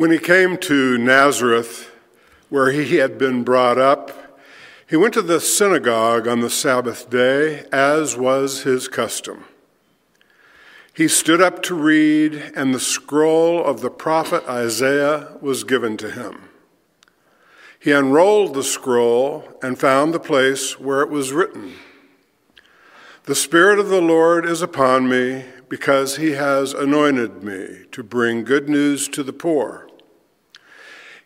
When he came to Nazareth, where he had been brought up, he went to the synagogue on the Sabbath day, as was his custom. He stood up to read, and the scroll of the prophet Isaiah was given to him. He unrolled the scroll and found the place where it was written The Spirit of the Lord is upon me, because he has anointed me to bring good news to the poor.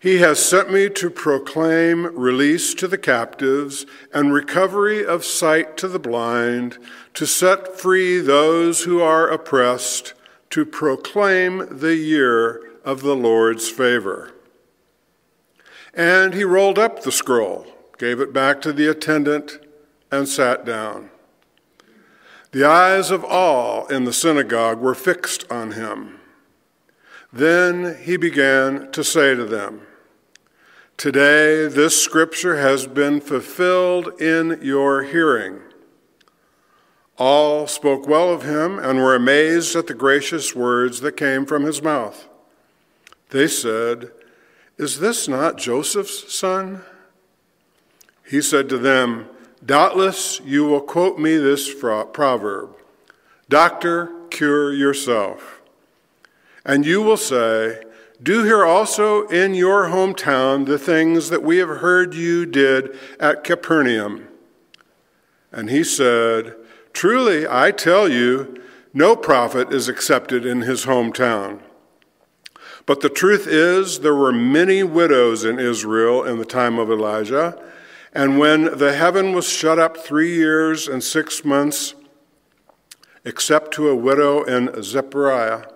He has sent me to proclaim release to the captives and recovery of sight to the blind, to set free those who are oppressed, to proclaim the year of the Lord's favor. And he rolled up the scroll, gave it back to the attendant, and sat down. The eyes of all in the synagogue were fixed on him. Then he began to say to them, Today, this scripture has been fulfilled in your hearing. All spoke well of him and were amazed at the gracious words that came from his mouth. They said, Is this not Joseph's son? He said to them, Doubtless you will quote me this proverb Doctor, cure yourself. And you will say, do here also in your hometown the things that we have heard you did at Capernaum. And he said, Truly, I tell you, no prophet is accepted in his hometown. But the truth is, there were many widows in Israel in the time of Elijah, and when the heaven was shut up three years and six months, except to a widow in Zarephath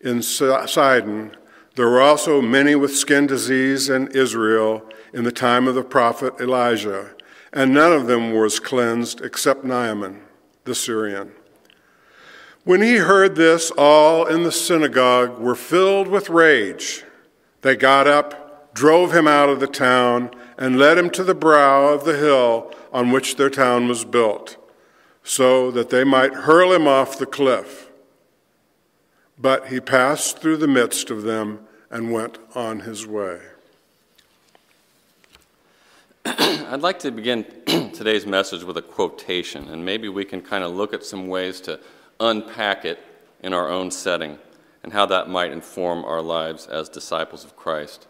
in Sidon, there were also many with skin disease in Israel in the time of the prophet Elijah, and none of them was cleansed except Naaman, the Syrian. When he heard this, all in the synagogue were filled with rage. They got up, drove him out of the town, and led him to the brow of the hill on which their town was built, so that they might hurl him off the cliff. But he passed through the midst of them and went on his way. I'd like to begin today's message with a quotation, and maybe we can kind of look at some ways to unpack it in our own setting and how that might inform our lives as disciples of Christ.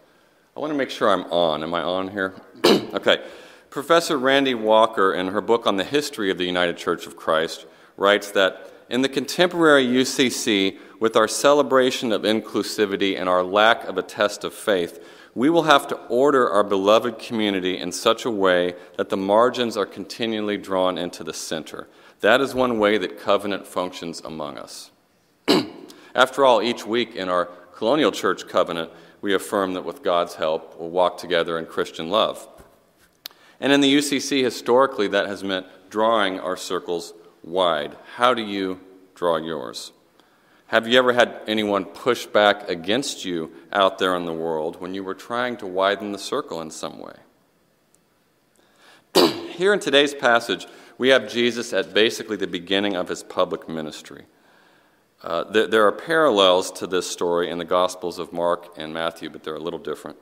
I want to make sure I'm on. Am I on here? okay. Professor Randi Walker, in her book on the history of the United Church of Christ, writes that in the contemporary UCC, with our celebration of inclusivity and our lack of a test of faith, we will have to order our beloved community in such a way that the margins are continually drawn into the center. That is one way that covenant functions among us. After all, each week in our colonial church covenant, we affirm that with God's help, we'll walk together in Christian love. And in the UCC, historically, that has meant drawing our circles wide. How do you draw yours? Have you ever had anyone push back against you out there in the world when you were trying to widen the circle in some way? Here in today's passage, we have Jesus at basically the beginning of his public ministry. Uh, there, there, are parallels to this story in the Gospels of Mark and Matthew, but they're a little different.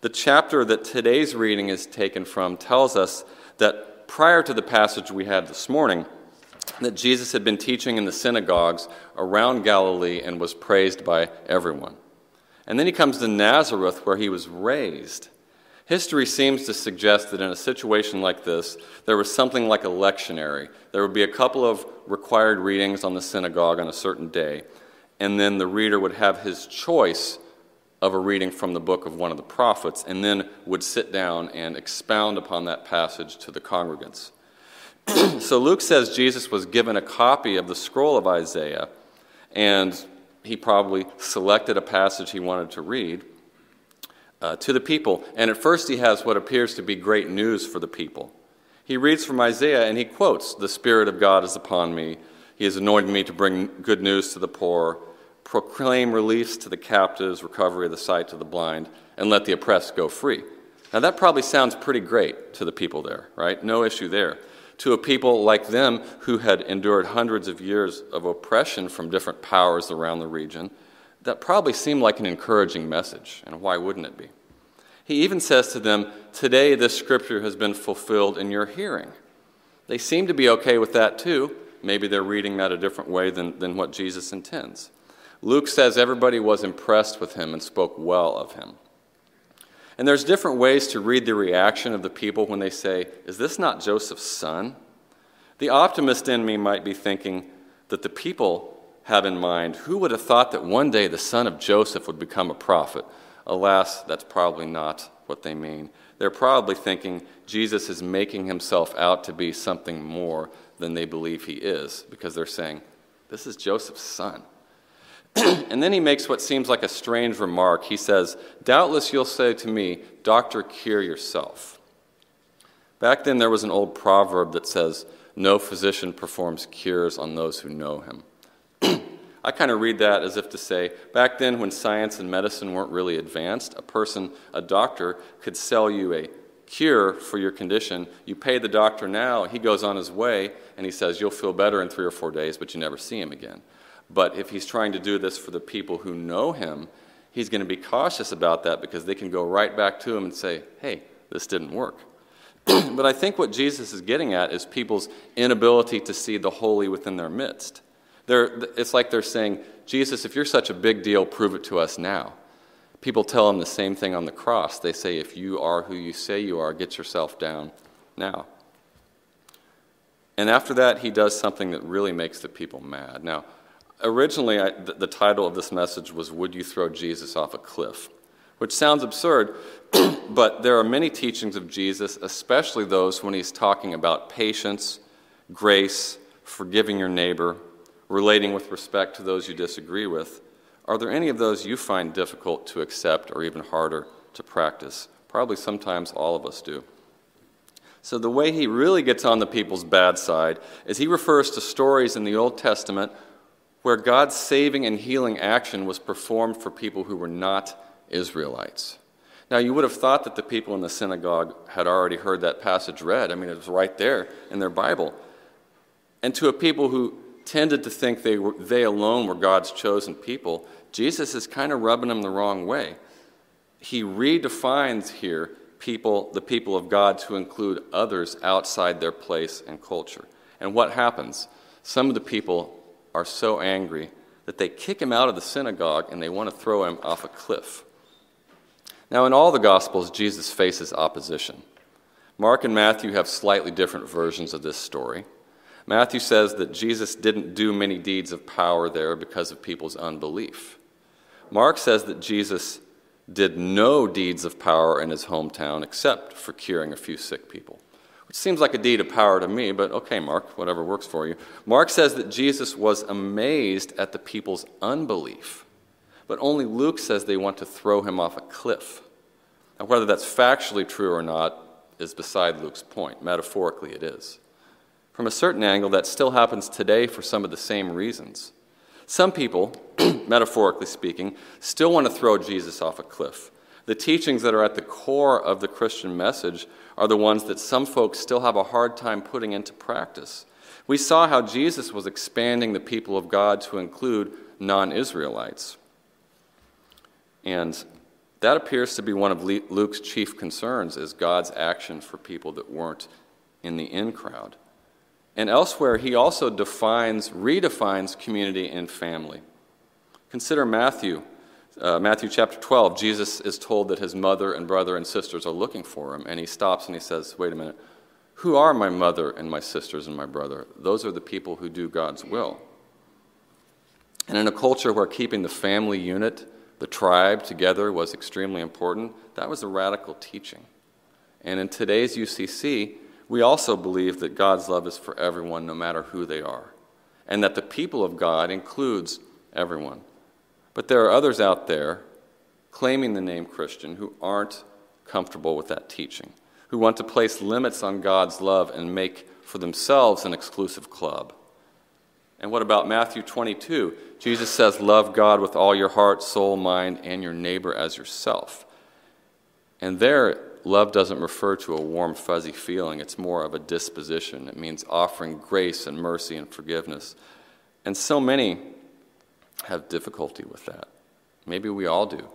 The chapter that today's reading is taken from tells us that prior to the passage we had this morning, that Jesus had been teaching in the synagogues around Galilee and was praised by everyone. And then he comes to Nazareth, where he was raised. History seems to suggest that in a situation like this, there was something like a lectionary. There would be a couple of required readings on the synagogue on a certain day, and then the reader would have his choice of a reading from the book of one of the prophets, and then would sit down and expound upon that passage to the congregants. so Luke says Jesus was given a copy of the scroll of Isaiah, and he probably selected a passage he wanted to read uh, to the people. And at first, he has what appears to be great news for the people. He reads from Isaiah and he quotes, The Spirit of God is upon me. He has anointed me to bring good news to the poor, proclaim release to the captives, recovery of the sight to the blind, and let the oppressed go free. Now, that probably sounds pretty great to the people there, right? No issue there to a people like them who had endured hundreds of years of oppression from different powers around the region, that probably seemed like an encouraging message, and why wouldn't it be? He even says to them, Today this scripture has been fulfilled in your hearing. They seem to be okay with that too. Maybe they're reading that a different way than, than what Jesus intends. Luke says everybody was impressed with him and spoke well of him. And there's different ways to read the reaction of the people when they say, Is this not Joseph's son? The optimist in me might be thinking that the people have in mind, Who would have thought that one day the son of Joseph would become a prophet? Alas, that's probably not what they mean. They're probably thinking Jesus is making himself out to be something more than they believe he is, because they're saying, This is Joseph's son. and then he makes what seems like a strange remark. He says, Doubtless you'll say to me, Doctor, cure yourself. Back then, there was an old proverb that says, No physician performs cures on those who know him. I kind of read that as if to say, back then when science and medicine weren't really advanced, a person, a doctor, could sell you a cure for your condition. You pay the doctor now, he goes on his way, and he says, You'll feel better in three or four days, but you never see him again. But if he's trying to do this for the people who know him, he's going to be cautious about that because they can go right back to him and say, hey, this didn't work. but I think what Jesus is getting at is people's inability to see the holy within their midst. They're, it's like they're saying, Jesus, if you're such a big deal, prove it to us now. People tell him the same thing on the cross. They say, if you are who you say you are, get yourself down now. And after that, he does something that really makes the people mad. Now, originally, I, the, the title of this message was Would You Throw Jesus Off a Cliff? Which sounds absurd, but there are many teachings of Jesus, especially those when he's talking about patience, grace, forgiving your neighbor, relating with respect to those you disagree with. Are there any of those you find difficult to accept or even harder to practice? Probably sometimes all of us do. So, the way he really gets on the people's bad side is he refers to stories in the Old Testament where God's saving and healing action was performed for people who were not Israelites. Now, you would have thought that the people in the synagogue had already heard that passage read. I mean, it was right there in their Bible. And to a people who tended to think they, were, they alone were God's chosen people, Jesus is kind of rubbing them the wrong way. He redefines here people, the people of God, to include others outside their place and culture. And what happens? Some of the people are so angry that they kick him out of the synagogue and they want to throw him off a cliff. Now, in all the Gospels, Jesus faces opposition. Mark and Matthew have slightly different versions of this story. Matthew says that Jesus didn't do many deeds of power there because of people's unbelief. Mark says that Jesus did no deeds of power in his hometown except for curing a few sick people which seems like a deed of power to me, but okay, Mark, whatever works for you. Mark says that Jesus was amazed at the people's unbelief, but only Luke says they want to throw him off a cliff. Now, whether that's factually true or not is beside Luke's point. Metaphorically, it is. From a certain angle, that still happens today for some of the same reasons. Some people, metaphorically speaking, still want to throw Jesus off a cliff. The teachings that are at the core of the Christian message are the ones that some folks still have a hard time putting into practice. We saw how Jesus was expanding the people of God to include non Israelites. And that appears to be one of Luke's chief concerns is God's action for people that weren't in the in crowd. And elsewhere, he also defines, redefines community and family. Consider Matthew uh, Matthew chapter 12, Jesus is told that his mother and brother and sisters are looking for him, and he stops and he says, Wait a minute, who are my mother and my sisters and my brother? Those are the people who do God's will. And in a culture where keeping the family unit, the tribe together was extremely important, that was a radical teaching. And in today's UCC, we also believe that God's love is for everyone, no matter who they are, and that the people of God includes everyone. But there are others out there claiming the name Christian who aren't comfortable with that teaching, who want to place limits on God's love and make for themselves an exclusive club. And what about Matthew 22? Jesus says, Love God with all your heart, soul, mind, and your neighbor as yourself. And there, love doesn't refer to a warm, fuzzy feeling. It's more of a disposition. It means offering grace and mercy and forgiveness. And so many have difficulty with that. Maybe we all do.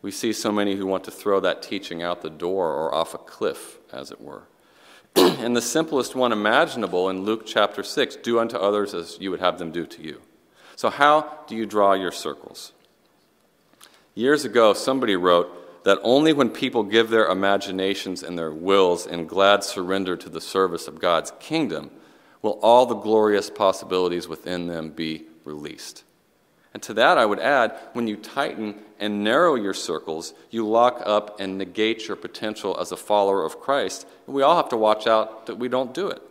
We see so many who want to throw that teaching out the door or off a cliff, as it were. and the simplest one imaginable in Luke chapter 6 do unto others as you would have them do to you. So, how do you draw your circles? Years ago, somebody wrote that only when people give their imaginations and their wills in glad surrender to the service of God's kingdom will all the glorious possibilities within them be released. And to that, I would add when you tighten and narrow your circles, you lock up and negate your potential as a follower of Christ. And we all have to watch out that we don't do it.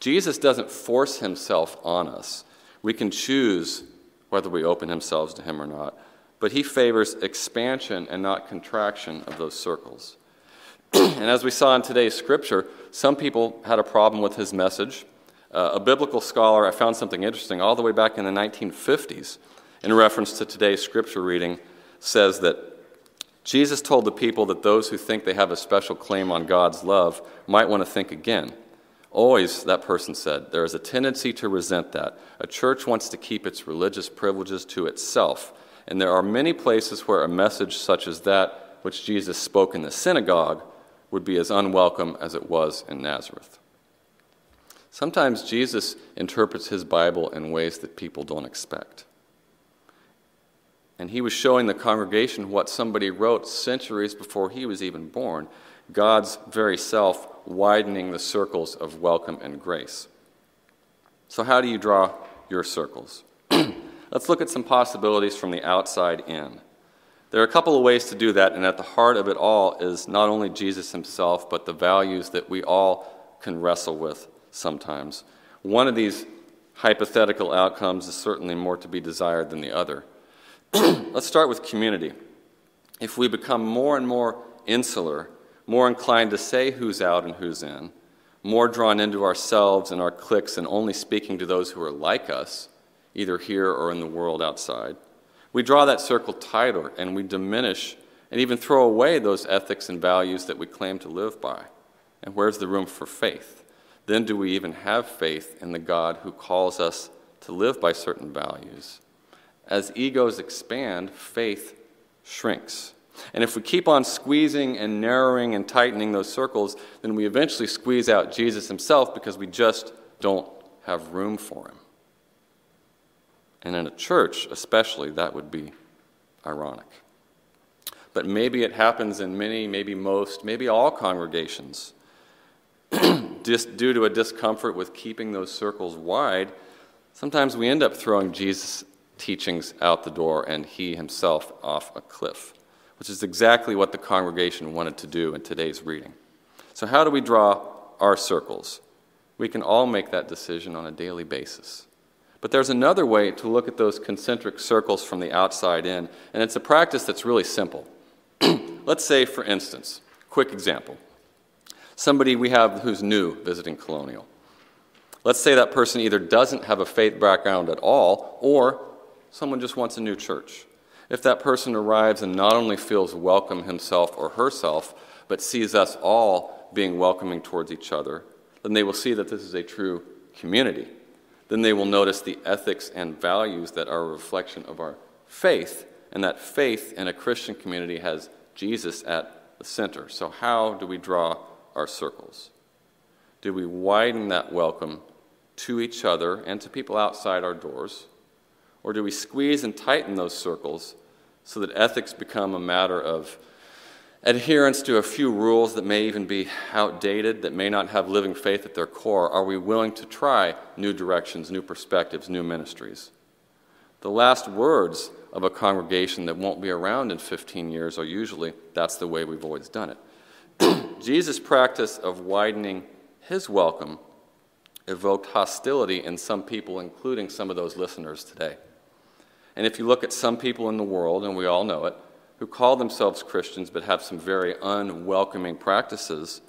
Jesus doesn't force himself on us. We can choose whether we open ourselves to him or not. But he favors expansion and not contraction of those circles. and as we saw in today's scripture, some people had a problem with his message. Uh, a biblical scholar, I found something interesting all the way back in the 1950s in reference to today's scripture reading, says that Jesus told the people that those who think they have a special claim on God's love might want to think again. Always, that person said, there is a tendency to resent that. A church wants to keep its religious privileges to itself. And there are many places where a message such as that, which Jesus spoke in the synagogue, would be as unwelcome as it was in Nazareth. Sometimes Jesus interprets his Bible in ways that people don't expect. And he was showing the congregation what somebody wrote centuries before he was even born God's very self widening the circles of welcome and grace. So, how do you draw your circles? Let's look at some possibilities from the outside in. There are a couple of ways to do that, and at the heart of it all is not only Jesus himself, but the values that we all can wrestle with sometimes. One of these hypothetical outcomes is certainly more to be desired than the other. Let's start with community. If we become more and more insular, more inclined to say who's out and who's in, more drawn into ourselves and our cliques and only speaking to those who are like us, either here or in the world outside, we draw that circle tighter and we diminish and even throw away those ethics and values that we claim to live by. And where's the room for faith? Then do we even have faith in the God who calls us to live by certain values? As egos expand, faith shrinks. And if we keep on squeezing and narrowing and tightening those circles, then we eventually squeeze out Jesus himself because we just don't have room for him. And in a church, especially, that would be ironic. But maybe it happens in many, maybe most, maybe all congregations. Just due to a discomfort with keeping those circles wide, sometimes we end up throwing Jesus teachings out the door and he himself off a cliff, which is exactly what the congregation wanted to do in today's reading. So, how do we draw our circles? We can all make that decision on a daily basis. But there's another way to look at those concentric circles from the outside in, and it's a practice that's really simple. Let's say, for instance, quick example somebody we have who's new visiting Colonial. Let's say that person either doesn't have a faith background at all, or Someone just wants a new church. If that person arrives and not only feels welcome himself or herself, but sees us all being welcoming towards each other, then they will see that this is a true community. Then they will notice the ethics and values that are a reflection of our faith, and that faith in a Christian community has Jesus at the center. So, how do we draw our circles? Do we widen that welcome to each other and to people outside our doors? Or do we squeeze and tighten those circles so that ethics become a matter of adherence to a few rules that may even be outdated, that may not have living faith at their core? Are we willing to try new directions, new perspectives, new ministries? The last words of a congregation that won't be around in 15 years are usually, that's the way we've always done it. Jesus' practice of widening his welcome evoked hostility in some people, including some of those listeners today. And if you look at some people in the world, and we all know it, who call themselves Christians but have some very unwelcoming practices,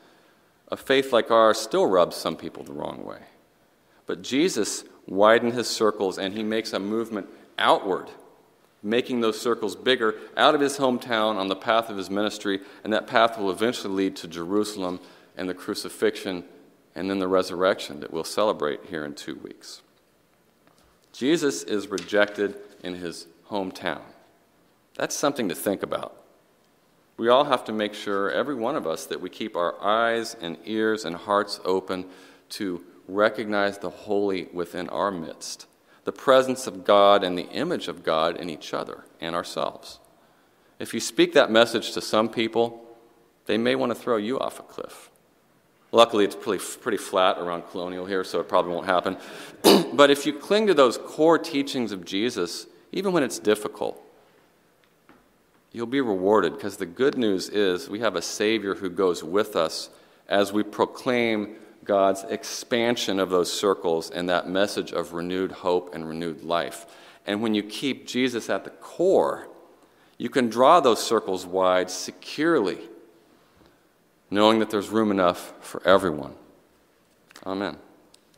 a faith like ours still rubs some people the wrong way. But Jesus widened his circles and he makes a movement outward, making those circles bigger out of his hometown on the path of his ministry, and that path will eventually lead to Jerusalem and the crucifixion and then the resurrection that we'll celebrate here in two weeks. Jesus is rejected in his hometown. That's something to think about. We all have to make sure, every one of us, that we keep our eyes and ears and hearts open to recognize the holy within our midst, the presence of God and the image of God in each other and ourselves. If you speak that message to some people, they may want to throw you off a cliff. Luckily, it's pretty, pretty flat around Colonial here, so it probably won't happen. but if you cling to those core teachings of Jesus, even when it's difficult, you'll be rewarded because the good news is we have a Savior who goes with us as we proclaim God's expansion of those circles and that message of renewed hope and renewed life. And when you keep Jesus at the core, you can draw those circles wide securely, knowing that there's room enough for everyone. Amen.